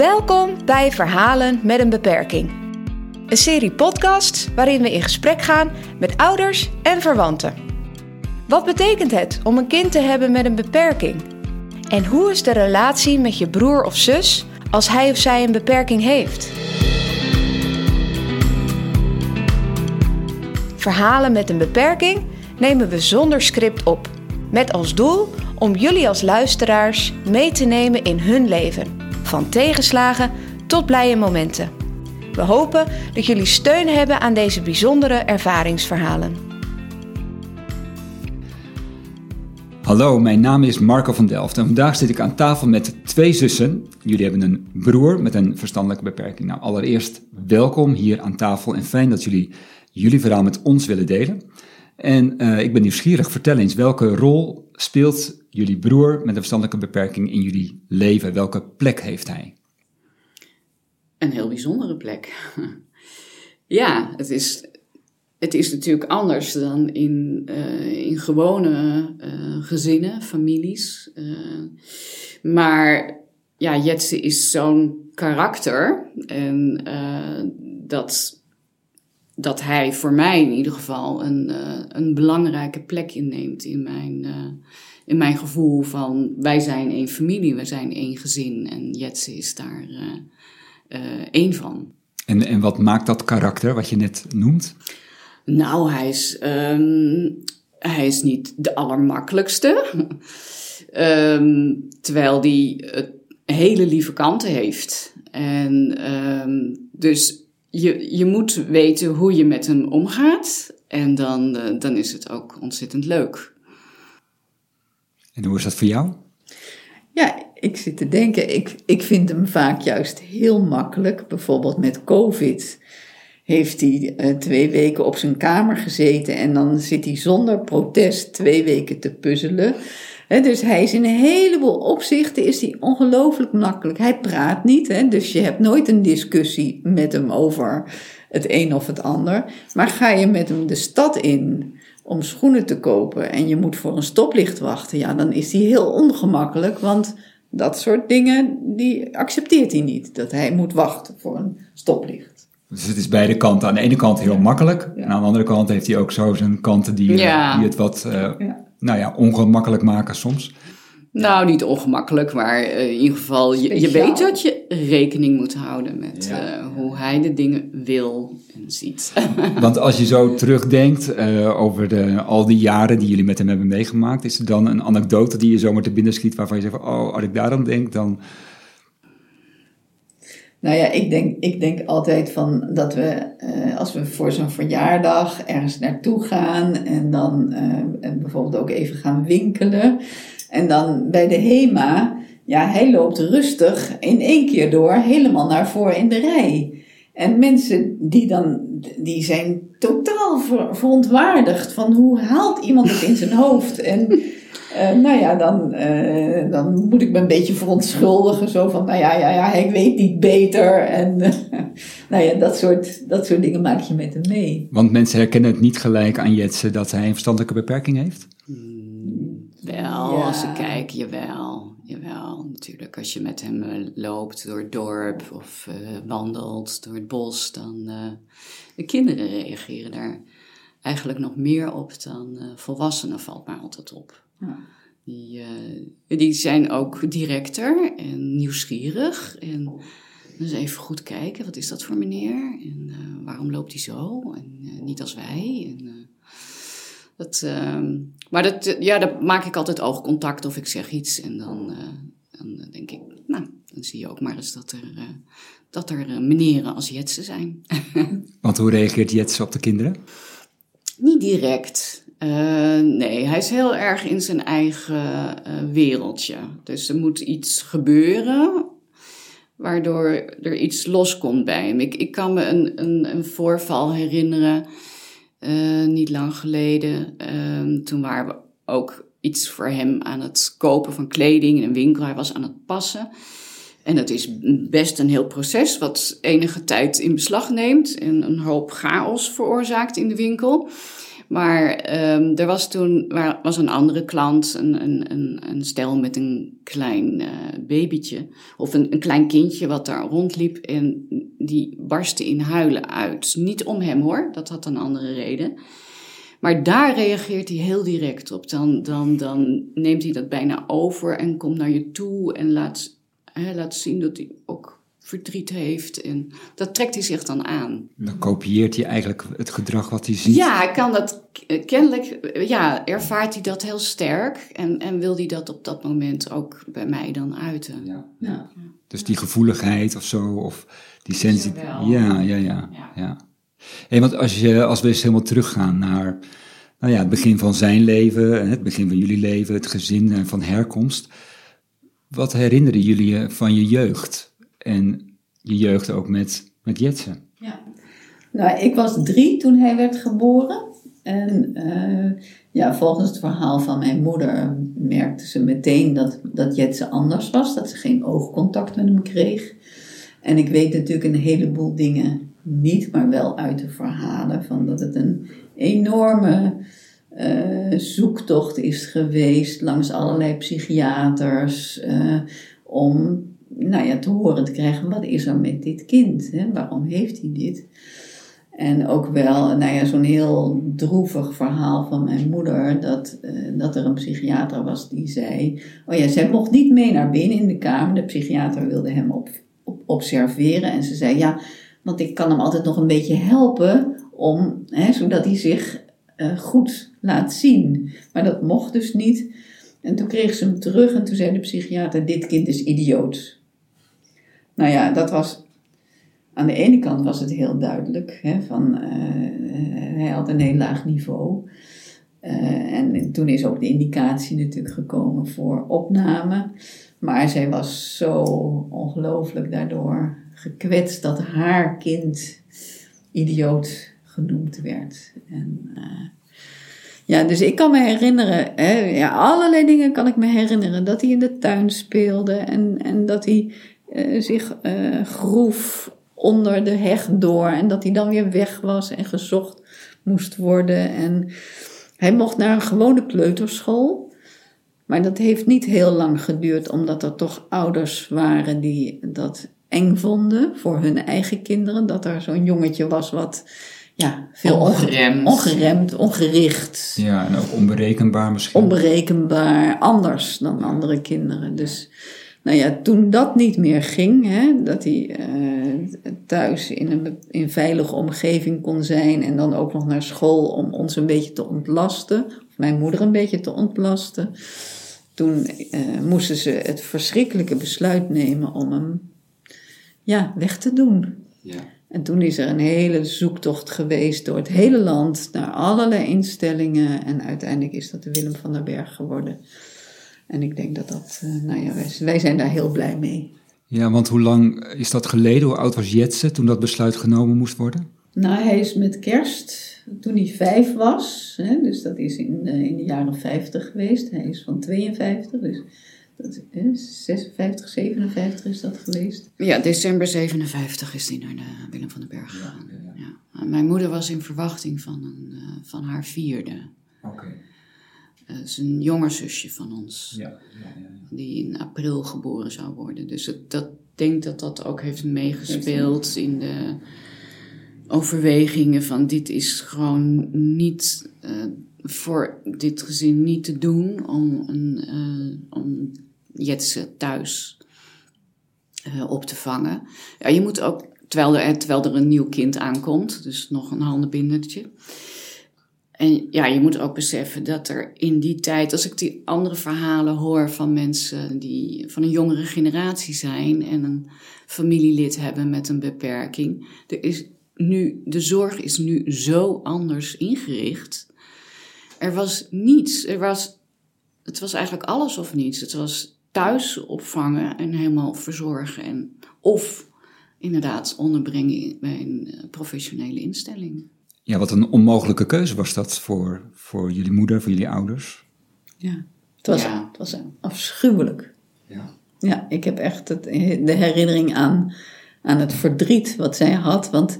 Welkom bij Verhalen met een beperking. Een serie podcasts waarin we in gesprek gaan met ouders en verwanten. Wat betekent het om een kind te hebben met een beperking? En hoe is de relatie met je broer of zus als hij of zij een beperking heeft? Verhalen met een beperking nemen we zonder script op. Met als doel om jullie als luisteraars mee te nemen in hun leven. Van tegenslagen tot blije momenten. We hopen dat jullie steun hebben aan deze bijzondere ervaringsverhalen. Hallo, mijn naam is Marco van Delft en vandaag zit ik aan tafel met twee zussen. Jullie hebben een broer met een verstandelijke beperking. Nou, allereerst welkom hier aan tafel en fijn dat jullie jullie verhaal met ons willen delen. En uh, ik ben nieuwsgierig, vertel eens, welke rol speelt jullie broer met een verstandelijke beperking in jullie leven? Welke plek heeft hij? Een heel bijzondere plek. ja, het is, het is natuurlijk anders dan in, uh, in gewone uh, gezinnen, families. maar ja, Jetse is zo'n karakter en dat dat hij voor mij in ieder geval een, uh, een belangrijke plek inneemt in mijn, uh, in mijn gevoel van wij zijn één familie, we zijn één gezin en Jetse is daar uh, één van. En, en wat maakt dat karakter wat je net noemt? Nou, hij is, um, hij is niet de allermakkelijkste. um, terwijl hij hele lieve kanten heeft. En um, dus je, je moet weten hoe je met hem omgaat. En dan, uh, dan is het ook ontzettend leuk. En hoe is dat voor jou? Ja, ik zit te denken, ik, ik vind hem vaak juist heel makkelijk. Bijvoorbeeld met COVID heeft hij uh, twee weken op zijn kamer gezeten en dan zit hij zonder protest twee weken te puzzelen dus hij is in een heleboel opzichten is hij ongelooflijk makkelijk. Hij praat niet, dus je hebt nooit een discussie met hem over het een of het ander. Maar ga je met hem de stad in om schoenen te kopen en je moet voor een stoplicht wachten, ja, dan is hij heel ongemakkelijk, want dat soort dingen die accepteert hij niet. Dat hij moet wachten voor een stoplicht. Dus het is beide kanten. Aan de ene kant heel makkelijk. En aan de andere kant heeft hij ook zo zijn kanten die, ja. die het wat uh, ja nou ja, ongemakkelijk maken soms? Nou, niet ongemakkelijk, maar uh, in ieder geval, je, je, weet dat je rekening moet houden met uh, hoe hij de dingen wil en ziet. Want als je zo terugdenkt uh, over de, al die jaren die jullie met hem hebben meegemaakt, is er dan een anekdote die je zomaar te binnen schiet waarvan je zegt: Oh, als ik daar aan denk, dan. Nou ja, ik denk, ik denk altijd van dat we, uh, als we voor zo'n verjaardag ergens naartoe gaan en dan uh, bijvoorbeeld ook even gaan winkelen. En dan bij de HEMA, ja, hij loopt rustig in één keer door helemaal naar voren in de rij. En mensen die dan, die zijn totaal ver, verontwaardigd van hoe haalt iemand het in zijn hoofd? En uh, nou ja, dan, uh, dan moet ik me een beetje verontschuldigen. Zo van, nou ja, ja, ja hij weet niet beter. En uh, nou ja, dat soort, dat soort dingen maak je met hem mee. Want mensen herkennen het niet gelijk aan Jetsen dat hij een verstandelijke beperking heeft? Mm, wel, ja. als ik kijk, jawel. Jawel, natuurlijk. Als je met hem loopt door het dorp of wandelt door het bos, dan... de kinderen reageren daar eigenlijk nog meer op dan volwassenen, valt mij altijd op. Die, uh, die zijn ook directer en nieuwsgierig. En dus even goed kijken, wat is dat voor meneer? En uh, waarom loopt hij zo? En uh, niet als wij? En, dat, ehm, maar dat, ja, dat maak ik altijd oogcontact of ik zeg iets. En dan, dan denk ik, nou, dan zie je ook maar eens dat er, dat er meneren als Jetsen zijn. Want hoe reageert Jetsen op de kinderen? Niet direct. Uh, nee, hij is heel erg in zijn eigen uh, wereldje. Dus er moet iets gebeuren waardoor er iets loskomt bij hem. Ik, ik kan me een, een, een voorval herinneren, uh, niet lang geleden. Ehm, toen waren we ook iets voor hem aan het kopen van kleding in een winkel. Hij was aan het passen. En dat is best een heel proces, wat enige tijd in beslag neemt en een hoop chaos veroorzaakt in de winkel. Maar ehm, er was toen was een andere klant, een, een, een, een stel met een klein uh, babytje. Of een, een klein kindje wat daar rondliep. En die barstte in huilen uit. Niet om hem hoor, dat had een andere reden. Maar daar reageert hij heel direct op. Dan, dan, dan neemt hij dat bijna over en komt naar je toe en laat, hè, laat zien dat hij ook verdriet heeft. En dat trekt hij zich dan aan. Dan kopieert hij eigenlijk het gedrag wat hij ziet. Ja, hij kan dat kennelijk, ja, ervaart hij dat heel sterk. En, en wil hij dat op dat moment ook bij mij dan uiten. Ja. ja. Dus die gevoeligheid of zo, of die sensitiviteit. Ja, ja, ja. ja. ja. Hey, want als, je, als we eens helemaal teruggaan naar nou ja, het begin van zijn leven, het begin van jullie leven, het gezin van herkomst. Wat herinneren jullie van je jeugd? En je jeugd ook met, met Jetsen. Ja. Nou, ik was drie toen hij werd geboren. En uh, ja, volgens het verhaal van mijn moeder merkte ze meteen dat, dat Jetsen anders was. Dat ze geen oogcontact met hem kreeg. En ik weet natuurlijk een heleboel dingen niet, maar wel uit de verhalen. Van dat het een enorme uh, zoektocht is geweest langs allerlei psychiaters. Uh, om nou ja, te horen te krijgen, wat is er met dit kind? Hè? Waarom heeft hij dit? En ook wel, nou ja, zo'n heel droevig verhaal van mijn moeder, dat, uh, dat er een psychiater was die zei, oh ja, zij mocht niet mee naar binnen in de kamer, de psychiater wilde hem op, op observeren en ze zei, ja, want ik kan hem altijd nog een beetje helpen, om, hè, zodat hij zich uh, goed laat zien. Maar dat mocht dus niet. En toen kreeg ze hem terug en toen zei de psychiater, dit kind is idioot. Nou ja, dat was. Aan de ene kant was het heel duidelijk, hè, van, uh, hij had een heel laag niveau. Uh, en toen is ook de indicatie natuurlijk gekomen voor opname. Maar zij was zo ongelooflijk daardoor gekwetst dat haar kind idioot genoemd werd. En, ja, dus ik kan me herinneren, hè, ja, allerlei dingen kan ik me herinneren. Dat hij in de tuin speelde en, en dat hij uh, zich uh, groef onder de heg door en dat hij dan weer weg was en gezocht moest worden. En hij mocht naar een gewone kleuterschool. Maar dat heeft niet heel lang geduurd, omdat er toch ouders waren die dat eng vonden voor hun eigen kinderen. Dat er zo'n jongetje was wat ja, veel ongeremd. ongeremd, ongericht. Ja, en ook onberekenbaar misschien. Onberekenbaar, anders dan andere kinderen. Dus nou ja, toen dat niet meer ging, hè, dat hij uh, thuis in een in veilige omgeving kon zijn en dan ook nog naar school om ons een beetje te ontlasten, of mijn moeder een beetje te ontlasten, toen uh, moesten ze het verschrikkelijke besluit nemen om hem ja, weg te doen. Ja. En toen is er een hele zoektocht geweest door het hele land naar allerlei instellingen en uiteindelijk is dat de Willem van der Berg geworden. En ik denk dat dat, uh, nou ja, wij, wij, zijn daar heel blij mee. Ja, want hoe lang is dat geleden? Hoe oud was Jetse toen dat besluit genomen moest worden? Nou, hij is met kerst, toen hij vijf was, hè, dus dat is in, uh, in de jaren 50 geweest. Hij is van 52, dus dat is 56, 57 is dat geweest. Ja, december 57 is hij naar de Willem van den Berg gegaan. Ja, ja, ja. Mijn moeder was in verwachting van, een, uh, van haar vierde. Okay. Het is een jonger zusje van ons. Ja, ja, ja, Die in april geboren zou worden. Dus ik dat, denk dat dat ook heeft meegespeeld in de overwegingen van dit is gewoon niet uh, voor dit gezin niet te doen om, een, uh, om Jetse thuis op te vangen. Ja, je moet ook, terwijl er, terwijl er een nieuw kind aankomt, dus nog een handenbindertje en ja, je moet ook beseffen dat er in die tijd, als ik die andere verhalen hoor van mensen die van een jongere generatie zijn en een familielid hebben met een beperking, er is nu, de zorg is nu zo anders ingericht. Er was niets, er was, het was eigenlijk alles of niets. Het was thuis opvangen en helemaal verzorgen en of inderdaad onderbrengen bij een professionele instelling. Ja, wat een onmogelijke keuze was dat voor, voor jullie moeder, voor jullie ouders. Ja, het was, ja. Het was afschuwelijk. Ja. ja, ik heb echt het, de herinnering aan, aan het verdriet wat zij had. Want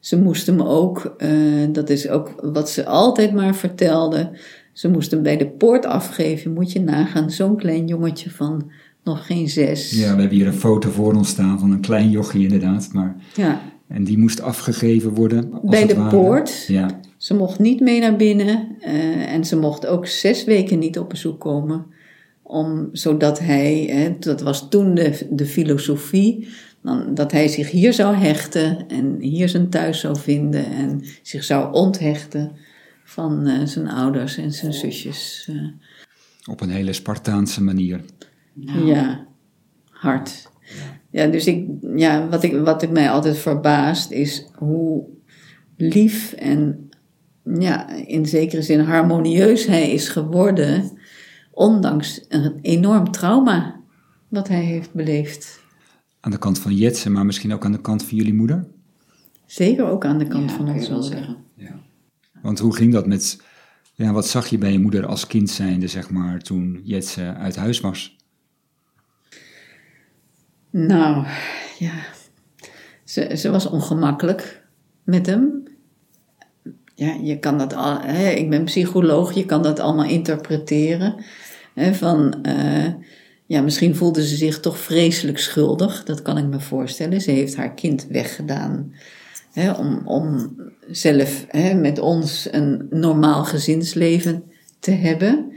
ze moest hem ook, eh, dat is ook wat ze altijd maar vertelde, ze moest hem bij de poort afgeven. Moet je nagaan, zo'n klein jongetje van nog geen zes. Ja, we hebben hier een foto voor ons staan van een klein jochie inderdaad. Maar, Ja, en die moest afgegeven worden. als bij het de ware. poort. Ja, Ze mocht niet mee naar binnen eh, en ze mocht ook zes weken niet op bezoek komen. Om, zodat hij, hè, dat was toen de, de filosofie, dan, dat hij zich hier zou hechten en hier zijn thuis zou vinden en zich zou onthechten van eh, zijn ouders en zijn zusjes. eh. op een hele Spartaanse manier. Nou, Ja, hard. Ja, dus ik, ja, wat, ik, wat ik mij altijd verbaast is hoe lief en ja, in zekere zin harmonieus hij is geworden, ondanks een enorm trauma wat hij heeft beleefd. Aan de kant van Jetse, maar misschien ook aan de kant van jullie moeder. Zeker ook aan de kant ja, van ons wel zeggen. Want hoe ging dat met, ja, wat zag je bij je moeder als kind zijnde, zeg maar, toen Jetse uit huis was? Nou, ja. Ze, ze was ongemakkelijk met hem. Ja, je kan dat al. Hè, ik ben psycholoog, je kan dat allemaal interpreteren. Hè, van, eh, ja, misschien voelde ze zich toch vreselijk schuldig. Dat kan ik me voorstellen. Ze heeft haar kind weggedaan. Hè, om, om zelf hè, met ons een normaal gezinsleven te hebben.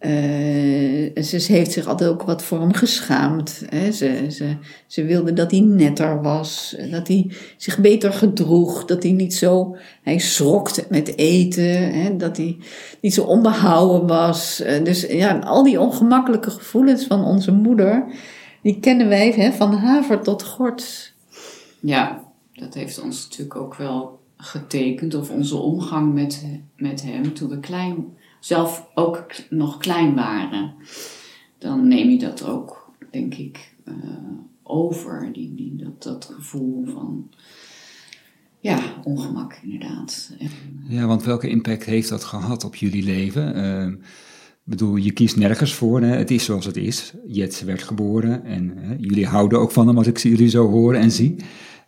Ze, ze heeft zich altijd ook wat voor hem geschaamd. Hè. Ze, ze, ze wilde dat hij netter was, dat hij zich beter gedroeg, dat hij niet zo, hij schrokte met eten, hè, dat hij niet zo onbehouden was. Eh, dus ja, al die ongemakkelijke gevoelens van onze moeder, die kennen wij hè, van haver tot gort. Ja, dat heeft ons natuurlijk ook wel getekend. Of onze omgang met, met hem toen we klein, zelf ook nog klein waren. Dan neem je dat ook, denk ik, eh, over. Die, dat, dat gevoel van, ja, ongemak inderdaad. En, Ja, want welke impact heeft dat gehad op jullie leven? Eh, Ik bedoel, je kiest nergens voor. Hè? Het is zoals het is. Jetse werd geboren en jullie houden ook van hem als ik jullie zo hoor en zie.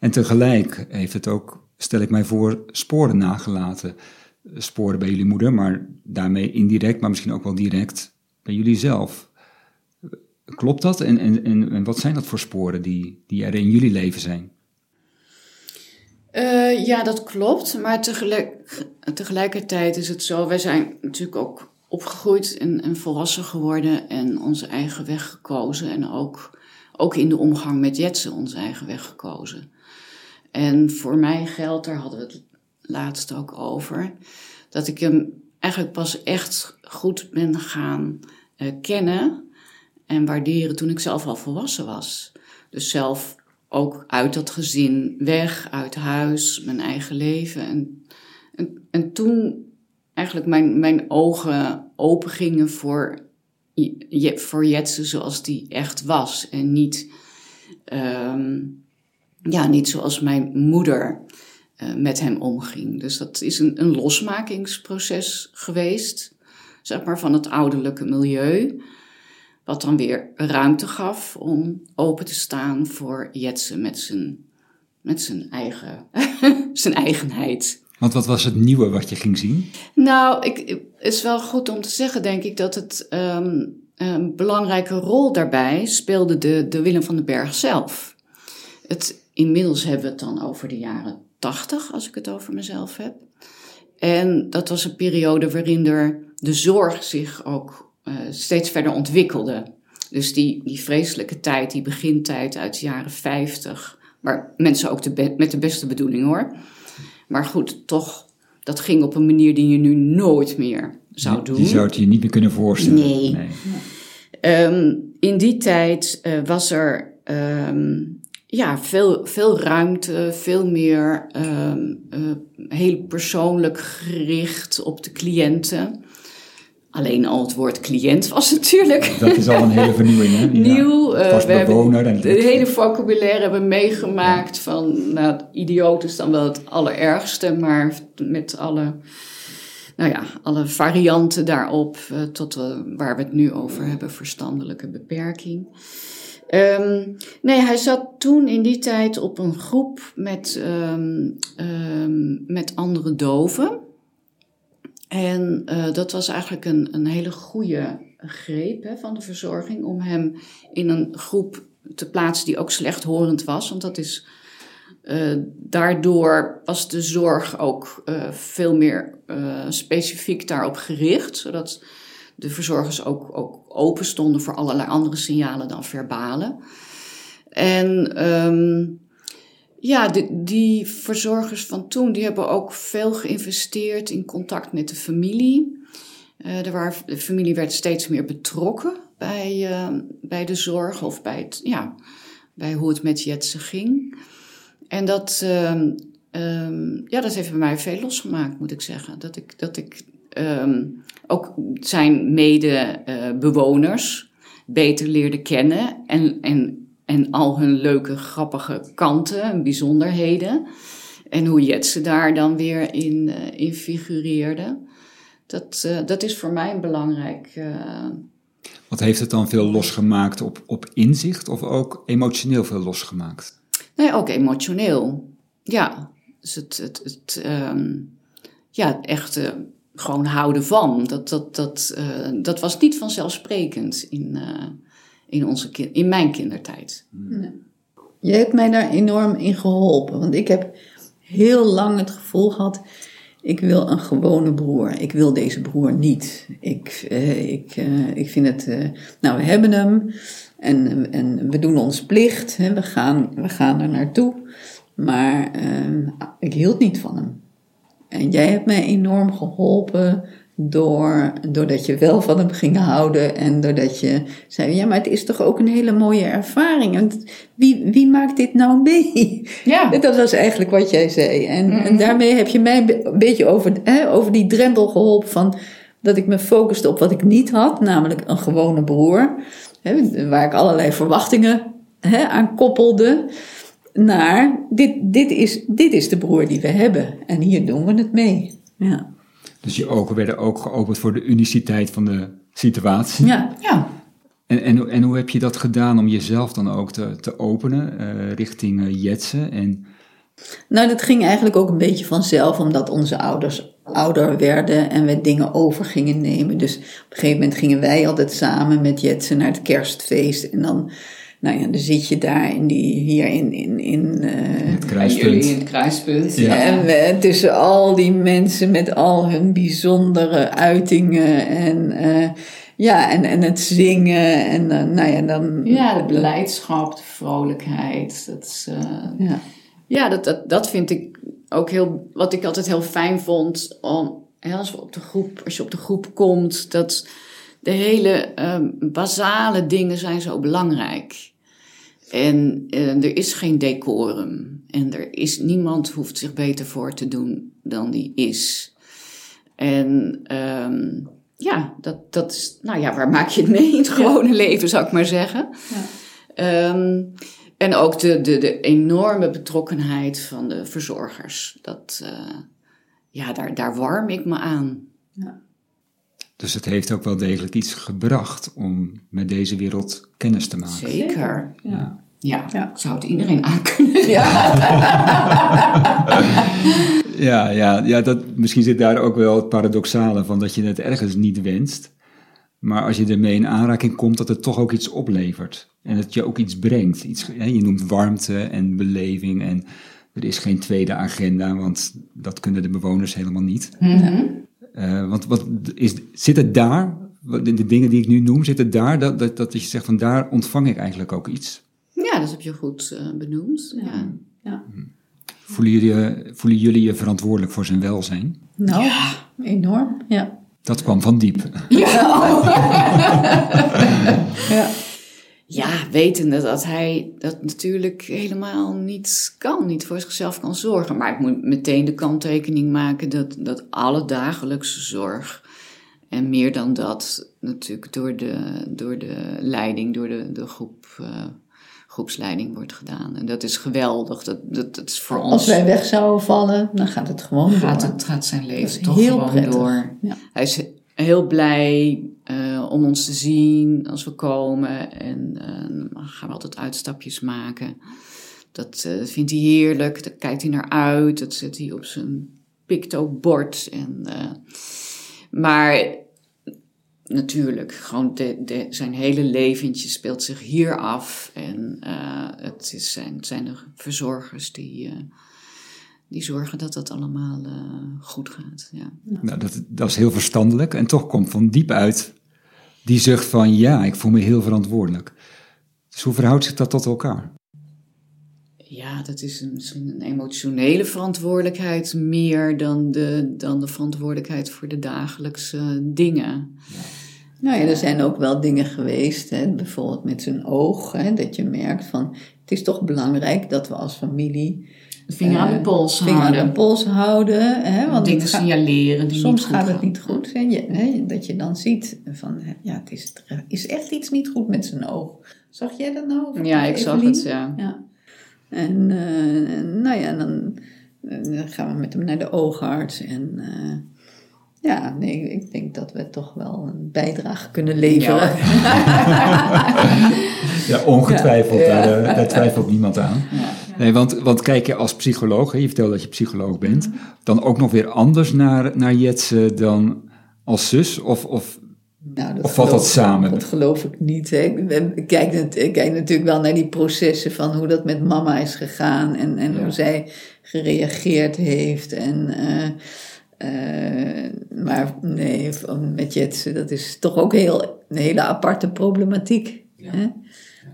En tegelijk heeft het ook, stel ik mij voor, sporen nagelaten. Sporen bij jullie moeder, maar daarmee indirect, maar misschien ook wel direct bij jullie zelf. Klopt dat? En, en, en, wat zijn dat voor sporen die, die er in jullie leven zijn? Eh, ja, dat klopt. Maar tegelijk, tegelijkertijd is het zo, wij zijn natuurlijk ook opgegroeid en, en volwassen geworden en onze eigen weg gekozen. En ook, ook in de omgang met Jetsen onze eigen weg gekozen. En voor mij geldt, daar hadden we het laatst ook over, dat ik hem eigenlijk pas echt goed ben gaan eh, kennen en waarderen toen ik zelf al volwassen was. Dus zelf ook uit dat gezin weg, uit huis, mijn eigen leven. En, en, en toen eigenlijk mijn, mijn ogen open gingen voor, Je- voor Jetsen zoals die echt was. En niet, ehm, ja, niet zoals mijn moeder eh, met hem omging. Dus dat is een, een losmakingsproces geweest, zeg maar, van het ouderlijke milieu. Wat dan weer ruimte gaf om open te staan voor Jetsen met zijn, met zijn, eigen, zijn eigenheid. Want wat was het nieuwe wat je ging zien? Nou, ik, het is wel goed om te zeggen, denk ik, dat het ehm, een belangrijke rol daarbij speelde de, de Willem van den Berg zelf. Het, inmiddels hebben we het dan over de jaren tachtig, als ik het over mezelf heb. En dat was een periode waarin er de zorg zich ook eh, steeds verder ontwikkelde. Dus die, die vreselijke tijd, die begintijd uit de jaren 50, waar mensen ook de met de beste bedoeling hoor. Maar goed, toch, dat ging op een manier die je nu nooit meer zou doen. Je zou het je niet meer kunnen voorstellen. Nee. Ehm, in die tijd eh, was er ehm, ja, veel, veel ruimte, veel meer ehm, eh, heel persoonlijk gericht op de cliënten. Alleen al het woord cliënt was natuurlijk Dat is al een hele vernieuwing, hè? Ja. nieuw. Eh, Vast we hebben bewoner en het hele vocabulaire hebben meegemaakt van, nou, idioot is dan wel het allerergste, maar met alle, nou ja, alle varianten daarop, eh, tot eh, waar we het nu over hebben, verstandelijke beperking. Ehm, nee, hij zat toen in die tijd op een groep met, ehm, ehm, met andere doven. En eh, dat was eigenlijk een, een hele goede greep hè, van de verzorging om hem in een groep te plaatsen die ook slechthorend was. Want dat is, eh, daardoor was de zorg ook eh, veel meer specifiek daarop gericht, zodat de verzorgers ook, ook open stonden voor allerlei andere signalen dan verbale. En um, ja, die, verzorgers van toen, die hebben ook veel geïnvesteerd in contact met de familie. Uh, de familie werd steeds meer betrokken bij, uh, bij de zorg of bij, het, ja, bij hoe het met Jetsen ging. En dat, uh, ja, dat heeft bij mij veel losgemaakt, moet ik zeggen. Dat ik, dat ik um, ook zijn medebewoners beter leerde kennen en, en, en al hun leuke, grappige kanten en bijzonderheden. En hoe Jetse daar dan weer in, uh, in figureerde. Dat, uh, dat is voor mij belangrijk. Uh... Wat heeft het dan veel losgemaakt op, op inzicht of ook emotioneel veel losgemaakt? Nee, ook emotioneel. Ja, dus het, het, het um, ja, echt gewoon houden van. Dat, dat, dat, uh, dat was niet vanzelfsprekend in, uh, in, onze in mijn kindertijd. Nee. Je hebt mij daar enorm in geholpen. Want ik heb heel lang het gevoel gehad. Ik wil een gewone broer. Ik wil deze broer niet. Ik, uh, ik, ik vind het. nou, we hebben hem. En, en we doen ons plicht. Hè, we, gaan, we gaan er naartoe. Maar ehm, ik hield niet van hem. En jij hebt mij enorm geholpen door, doordat je wel van hem ging houden en doordat je zei, ja, maar het is toch ook een hele mooie ervaring. En wie, wie maakt dit nou mee? Ja. Dat was eigenlijk wat jij zei. En, mm-hmm. en daarmee heb je mij een beetje over, hè, over die drempel geholpen van dat ik me focuste op wat ik niet had, namelijk een gewone broer, hè, waar ik allerlei verwachtingen hè, aan koppelde naar dit, dit, is, dit is de broer die we hebben en hier doen we het mee. Ja. Dus je ogen werden ook geopend voor de uniciteit van de situatie. Ja, ja. En, en, en hoe heb je dat gedaan om jezelf dan ook te, te openen uh, richting uh, Jetsen? En... Nou, dat ging eigenlijk ook een beetje vanzelf, omdat onze ouders ouder werden en we dingen over gingen nemen. Dus op een gegeven moment gingen wij altijd samen met Jetsen naar het kerstfeest. En dan nou ja, dan zit je daar in die, hier in, in, in, uh, het kruispunt. in het kruispunt. Ja. En we, tussen al die mensen met al hun bijzondere uitingen en, uh, ja, en, en het zingen en uh, nou ja, dan... Ja, de beleidschap, de vrolijkheid. Dat is, ja, ja dat, dat, dat vind ik ook heel, wat ik altijd heel fijn vond, om, hè, als, we op de groep, als je op de groep komt, dat de hele um, basale dingen zijn zo belangrijk. En uh, er is geen decorum. En er is, niemand hoeft zich beter voor te doen dan die is. En um, ja, dat, dat is, nou ja, waar maak je het mee in het gewone ja. leven, zou ik maar zeggen. Ja. Um, en ook de, de, de enorme betrokkenheid van de verzorgers. Dat, uh, ja, daar, daar warm ik me aan. Ja. Dus het heeft ook wel degelijk iets gebracht om met deze wereld kennis te maken. Zeker. Ja. Ja, ja. ik zou het iedereen aankunnen. Ja. ja, ja, ja dat, misschien zit daar ook wel het paradoxale van dat je het ergens niet wenst. Maar als je ermee in aanraking komt, dat het toch ook iets oplevert. En dat je ook iets brengt. Iets, hè, je noemt warmte en beleving. En er is geen tweede agenda, want dat kunnen de bewoners helemaal niet. Mm -hmm. uh, want wat is, zit het daar, de, de, dingen die ik nu noem, zit het daar dat, dat, dat je zegt van daar ontvang ik eigenlijk ook iets? Ja, dat heb je goed uh, benoemd. Ja. ja. Voelen, jullie, voelen jullie je verantwoordelijk voor zijn welzijn? Nou, ja. enorm, ja. Dat kwam van diep. Ja. ja. ja, wetende dat hij dat natuurlijk helemaal niet kan, niet voor zichzelf kan zorgen. Maar ik moet meteen de kanttekening maken dat, dat alle dagelijkse zorg en meer dan dat natuurlijk door de, door de leiding, door de, de groep uh, groepsleiding wordt gedaan. En dat is geweldig. Dat, dat, dat is voor Als ons. Als wij weg zouden vallen, dan gaat het gewoon gaat door. Het gaat zijn leven toch heel gewoon prettig. door. Ja. Hij is heel blij uh, om ons te zien als we komen. En dan gaan we altijd uitstapjes maken. Dat vindt hij heerlijk. Daar kijkt hij naar uit. Dat zet hij op zijn pictobord. En, maar natuurlijk, gewoon de, zijn hele leventje speelt zich hier af. En het is zijn, zijn de verzorgers die die zorgen dat dat allemaal uh, goed gaat. Ja. Nou, dat, dat is heel verstandelijk. En toch komt van diep uit die zucht van ja, ik voel me heel verantwoordelijk. Dus hoe verhoudt zich dat tot elkaar? Ja, dat is een, een emotionele verantwoordelijkheid meer dan de, dan de verantwoordelijkheid voor de dagelijkse dingen. Ja. Nou ja, er zijn ook wel dingen geweest, hè, bijvoorbeeld met zijn oog, hè, dat je merkt van het is toch belangrijk dat we als familie vinger aan de eh, pols vinger houden. aan de pols houden. Hè, want Dingen signaleren die Soms gaat het niet goed. Hè, hè, dat je dan ziet van, ja, het is, er is echt iets niet goed met zijn oog. Zag jij dat nou? Ja, ik zag het, ja. ja. En uh, nou ja, dan, dan, gaan we met hem naar de oogarts en... Uh, ja, nee, ik denk dat we toch wel een bijdrage kunnen leveren. Ja, ja ongetwijfeld, ja. Daar, daar, twijfelt niemand aan. Nee, want, want kijk je als psycholoog, je vertelt dat je psycholoog bent, mhm. dan ook nog weer anders naar, naar Jetse dan als zus? Of, of, nou, of valt dat samen? Dat geloof ik niet. Hè. Ik, kijk, ik kijk natuurlijk wel naar die processen van hoe dat met mama is gegaan en, en hoe zij gereageerd heeft. En, uh, uh, maar nee, met Jetse, dat is toch ook heel, een hele aparte problematiek. Hè?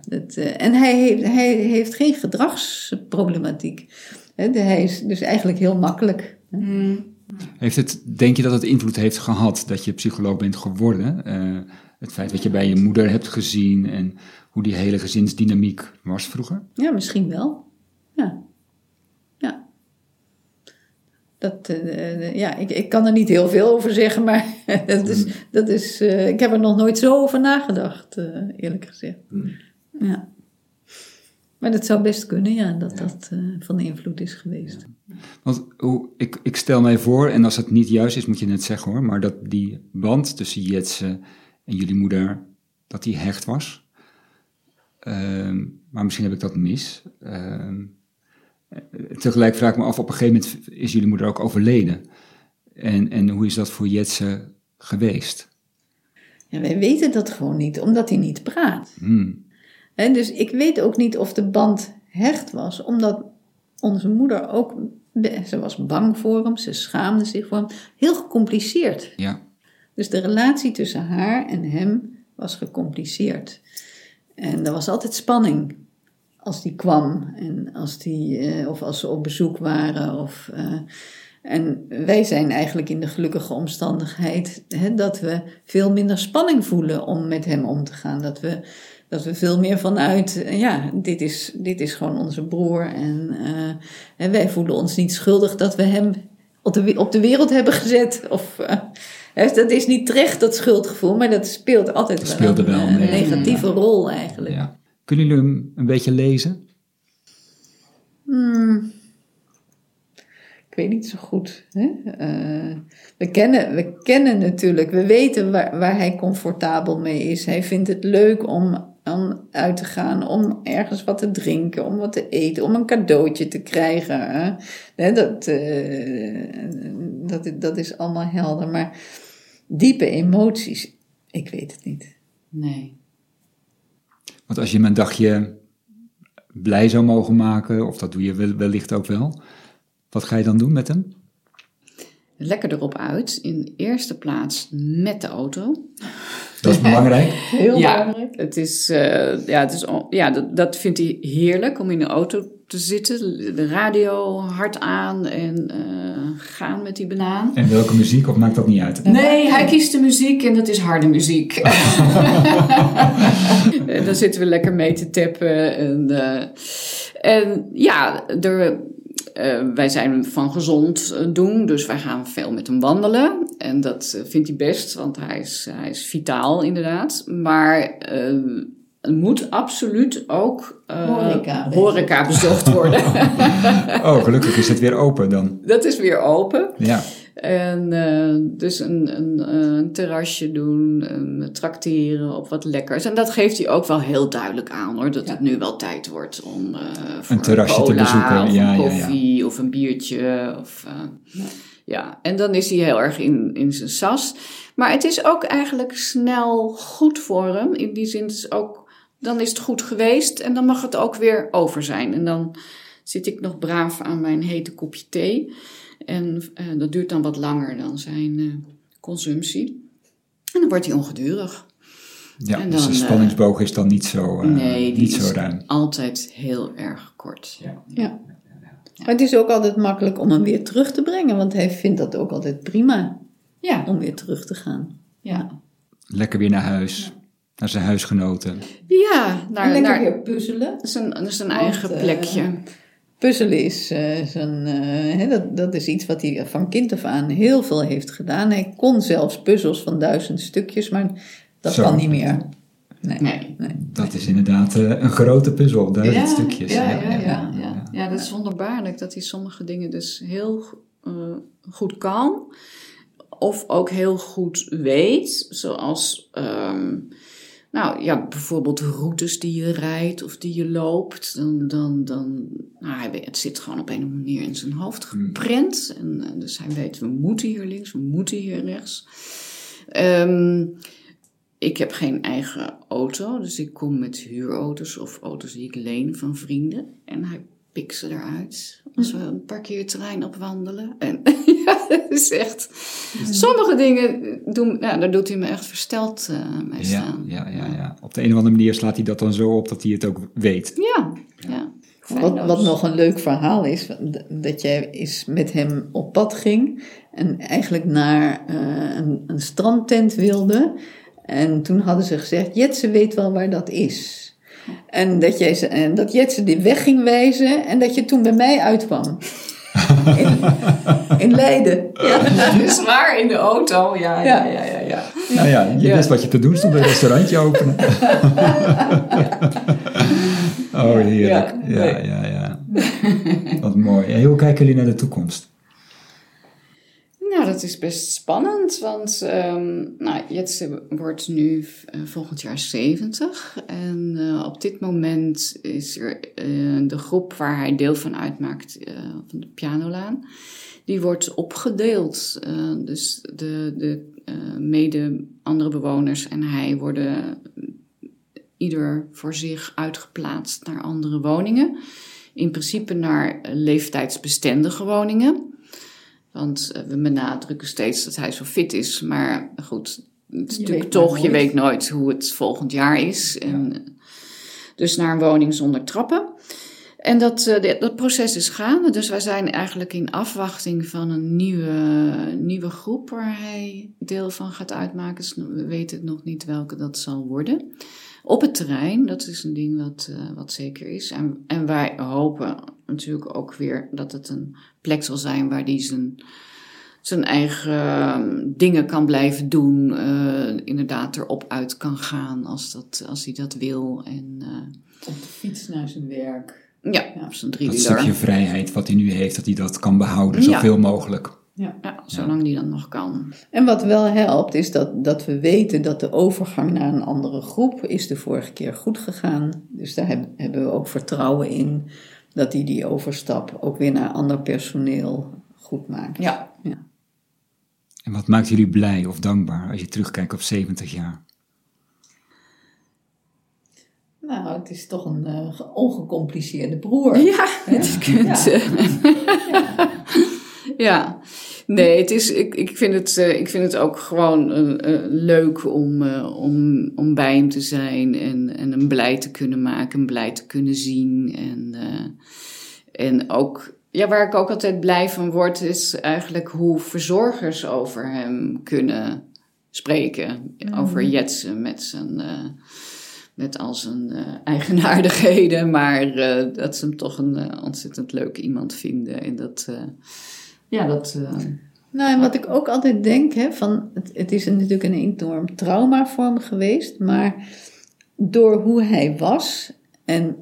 Dat, uh, en hij heeft, hij heeft geen gedragsproblematiek. Hè? Hij is dus eigenlijk heel makkelijk. Hmm. Heeft het, denk je dat het invloed heeft gehad dat je psycholoog bent geworden? Uh, het feit wat je bij je moeder hebt gezien en hoe die hele gezinsdynamiek was vroeger? Ja, misschien wel. Ja. Ja. Dat, uh, ja, ik, ik kan er niet heel veel over zeggen, maar dat is, dat is, uh, ik heb er nog nooit zo over nagedacht, eerlijk gezegd. Hmm. Ja. Maar dat zou best kunnen, ja, dat dat uh, van invloed is geweest. Want hoe, ik, ik stel mij voor, en als het niet juist is, moet je het zeggen hoor, maar dat die band tussen Jetse en jullie moeder, dat die hecht was. Uh, maar misschien heb ik dat mis. Uh, tegelijk vraag ik me af, op een gegeven moment is jullie moeder ook overleden. En, en hoe is dat voor Jetse geweest? Ja, wij weten dat gewoon niet, omdat hij niet praat. Hmm dus ik weet ook niet of de band hecht was, omdat onze moeder ook, ze was bang voor hem, ze schaamde zich voor hem. Heel gecompliceerd. Ja. Dus de relatie tussen haar en hem was gecompliceerd. En er was altijd spanning als die kwam en als die, eh, of als ze op bezoek waren. Of, eh, en wij zijn eigenlijk in de gelukkige omstandigheid hè, dat we veel minder spanning voelen om met hem om te gaan. Dat we dat we veel meer vanuit, eh, ja, dit is, dit is gewoon onze broer. En, uh, en wij voelen ons niet schuldig dat we hem op de, op de wereld hebben gezet. Of, uh, dat is niet terecht, dat schuldgevoel, maar dat speelt altijd dat speelt wel, een, een negatieve rol eigenlijk. Ja. Kunnen jullie hem een beetje lezen? Hmm. Ik weet niet zo goed. Hè? Uh, we, kennen, we kennen natuurlijk, we weten waar, waar hij comfortabel mee is. Hij vindt het leuk om om uit te gaan, om ergens wat te drinken, om wat te eten, om een cadeautje te krijgen. Hè? Dat, uh, dat, dat is allemaal helder. Maar diepe emoties, ik weet het niet. Nee. Want als je een dagje blij zou mogen maken, of dat doe je wellicht ook wel, wat ga je dan doen met hem? Lekker erop uit. In eerste plaats met de auto. Dat is belangrijk. Heel ja, belangrijk. Het is, uh, ja, het is, ja dat, dat vindt hij heerlijk om in de auto te zitten. De radio hard aan en uh, gaan met die banaan. En welke muziek, of maakt dat niet uit? Nee, hij kiest de muziek en dat is harde muziek. en dan zitten we lekker mee te tappen. En, uh, en ja, er uh, wij zijn van gezond eh, doen, dus wij gaan veel met hem wandelen. En dat eh, vindt hij best, want hij is, hij is vitaal inderdaad. Maar uh, er moet absoluut ook horeca, horeca bezocht worden. oh, gelukkig is het weer open dan. Dat is weer open. Ja. En eh, dus een, een, een, terrasje doen, um, trakteren op wat lekkers. En dat geeft hij ook wel heel duidelijk aan hoor. Dat het nu wel tijd wordt om uh, voor een terrasje te bezoeken. Of ja, een koffie ja, ja. of een biertje. Of, uh, ja. en dan is hij heel erg in, in zijn sas. Maar het is ook eigenlijk snel goed voor hem. In die zin is ook, dan is het goed geweest en dan mag het ook weer over zijn. En dan zit ik nog braaf aan mijn hete kopje thee. En uh, dat duurt dan wat langer dan zijn uh, consumptie. En dan wordt hij ongedurig. Ja, en dus dan, de spanningsboog uh, is dan niet zo, nee, niet zo ruim. altijd heel erg kort. Ja. ja. Maar het is ook altijd makkelijk om hem weer terug te brengen, want hij vindt dat ook altijd prima ja. om weer terug te gaan. Ja. Lekker weer naar huis, ja. naar zijn huisgenoten. Ja, naar, en lekker naar weer puzzelen. Zijn, zijn eigen Want, plekje. Uh, puzzelen is, uh, zijn, uh, dat, dat is iets wat hij van kind af aan heel veel heeft gedaan. Hij kon zelfs puzzels van duizend stukjes, maar dat Zo. kan niet meer. Nee. Nee. nee. Dat is inderdaad uh, een grote puzzel, duizend ja, stukjes. Ja ja, ja, ja, ja. ja, dat is wonderbaarlijk dat hij sommige dingen dus heel uh, goed kan. Of ook heel goed weet. Zoals, um, nou ja, bijvoorbeeld routes die je rijdt of die je loopt. Dan, dan, dan nou, het zit gewoon op een of andere manier in zijn hoofd geprent. En, en dus hij weet, we moeten hier links, we moeten hier rechts. Um, ik heb geen eigen auto, dus ik kom met huurauto's of auto's die ik leen van vrienden. En hij pikt ze eruit als we een parkeerterrein opwandelen. En ja, dat is echt... Sommige dingen, doen, nou, daar doet hij me echt versteld uh, mee staan. Ja, ja, ja. Op de een of andere manier slaat hij dat dan zo op dat hij het ook weet. Ja, ja. Wat, wat, nog een leuk verhaal is, dat jij eens met hem op pad ging en eigenlijk naar uh, een, een strandtent wilde. En toen hadden ze gezegd, Jetse weet wel waar dat is. En dat, jij, en dat Jetse de weg ging wijzen en dat je toen bij mij uitkwam. In, in Leiden. Ja, dat is waar, in de auto. Ja, ja, ja, ja. ja. Nou ja, je wist wat je te doen stond, een restaurantje openen. oh, heerlijk. Ja, ja, ja. Wat mooi. En hoe kijken jullie naar de toekomst? Nou, dat is best spannend, want um, nou, Jetse wordt nu uh, volgend jaar 70. En uh, op dit moment is er uh, de groep waar hij deel van uitmaakt, van de pianolaan, die wordt opgedeeld. dus de, de mede andere bewoners en hij worden ieder voor zich uitgeplaatst naar andere woningen. In principe naar leeftijdsbestendige woningen. Want we benadrukken steeds dat hij zo fit is. Maar goed, het is natuurlijk toch, je weet nooit hoe het volgend jaar is. En, Dus naar een woning zonder trappen. En dat, de, dat proces is gaande. Dus wij zijn eigenlijk in afwachting van een nieuwe, nieuwe groep waar hij deel van gaat uitmaken. Dus we weten nog niet welke dat zal worden. Op het terrein, dat is een ding wat, wat zeker is. En, en wij hopen natuurlijk ook weer dat het een plek zal zijn waar hij zijn, zijn eigen uh, dingen kan blijven doen. Uh, inderdaad erop uit kan gaan als, dat, als hij dat wil. En, Op de fiets naar zijn werk. Ja, ja. op zijn Dat stukje vrijheid wat hij nu heeft, dat hij dat kan behouden, zoveel Ja. mogelijk. Ja. Ja, zolang die dan nog kan. En wat wel helpt, is dat, dat we weten dat de overgang naar een andere groep is de vorige keer goed gegaan. Dus daar heb- hebben we ook vertrouwen in dat hij die overstap ook weer naar ander personeel goed maakt. Ja. En wat maakt jullie blij of dankbaar als je terugkijkt op 70 jaar? Nou, het is toch een eh, ongecompliceerde broer. Ja, het kunt. Ja. Ja, nee, het is, ik, ik, vind het, eh, ik vind het ook gewoon eh, eh, leuk om, om, om bij hem te zijn en, en hem blij te kunnen maken, hem blij te kunnen zien. En, en ook, ja, waar ik ook altijd blij van word, is eigenlijk hoe verzorgers over hem kunnen spreken. Over Jetsen met zijn. met al zijn eigenaardigheden, maar dat ze hem toch een ontzettend leuk iemand vinden. En dat, ja, dat. eh, Nou, en wat ik ook altijd denk, hè, van, het, het is natuurlijk een enorm trauma voor hem geweest, maar door hoe hij was, en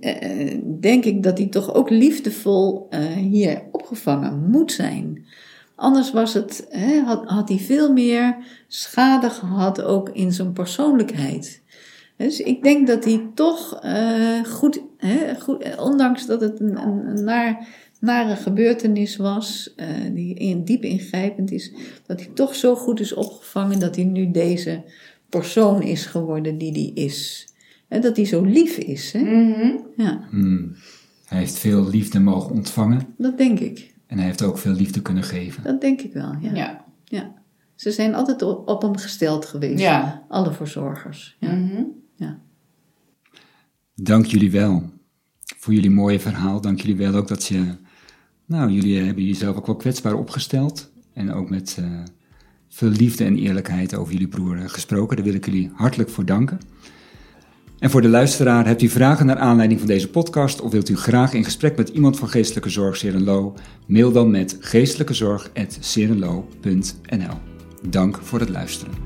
eh, denk ik dat hij toch ook liefdevol eh, hier opgevangen moet zijn. Anders was het, hè, had, had hij veel meer schade gehad ook in zijn persoonlijkheid. Dus ik denk dat hij toch goed, hè, goed, ondanks dat het een, een, een naar, nare gebeurtenis was, uh, die in, diep ingrijpend is, dat hij toch zo goed is opgevangen dat hij nu deze persoon is geworden die hij is. En dat hij zo lief is. Hè? Mhm. Ja, Hmm. Hij heeft veel liefde mogen ontvangen dat denk ik. en hij heeft ook veel liefde kunnen geven. Dat denk ik wel, ja. Ja. ja. Ze zijn altijd op, op hem gesteld geweest. Ja. Alle verzorgers. Ja. Mhm. ja. Dank jullie wel voor jullie mooie verhaal. Dank jullie wel ook dat je, nou, jullie hebben jezelf ook wel kwetsbaar opgesteld. En ook met eh, veel liefde en eerlijkheid over jullie broer eh, gesproken. Daar wil ik jullie hartelijk voor danken. En voor de luisteraar, hebt u vragen naar aanleiding van deze podcast of wilt u graag in gesprek met iemand van Geestelijke Zorg Serenlo? Mail dan met geestelijkezorg.serenlo.nl. Dank voor het luisteren.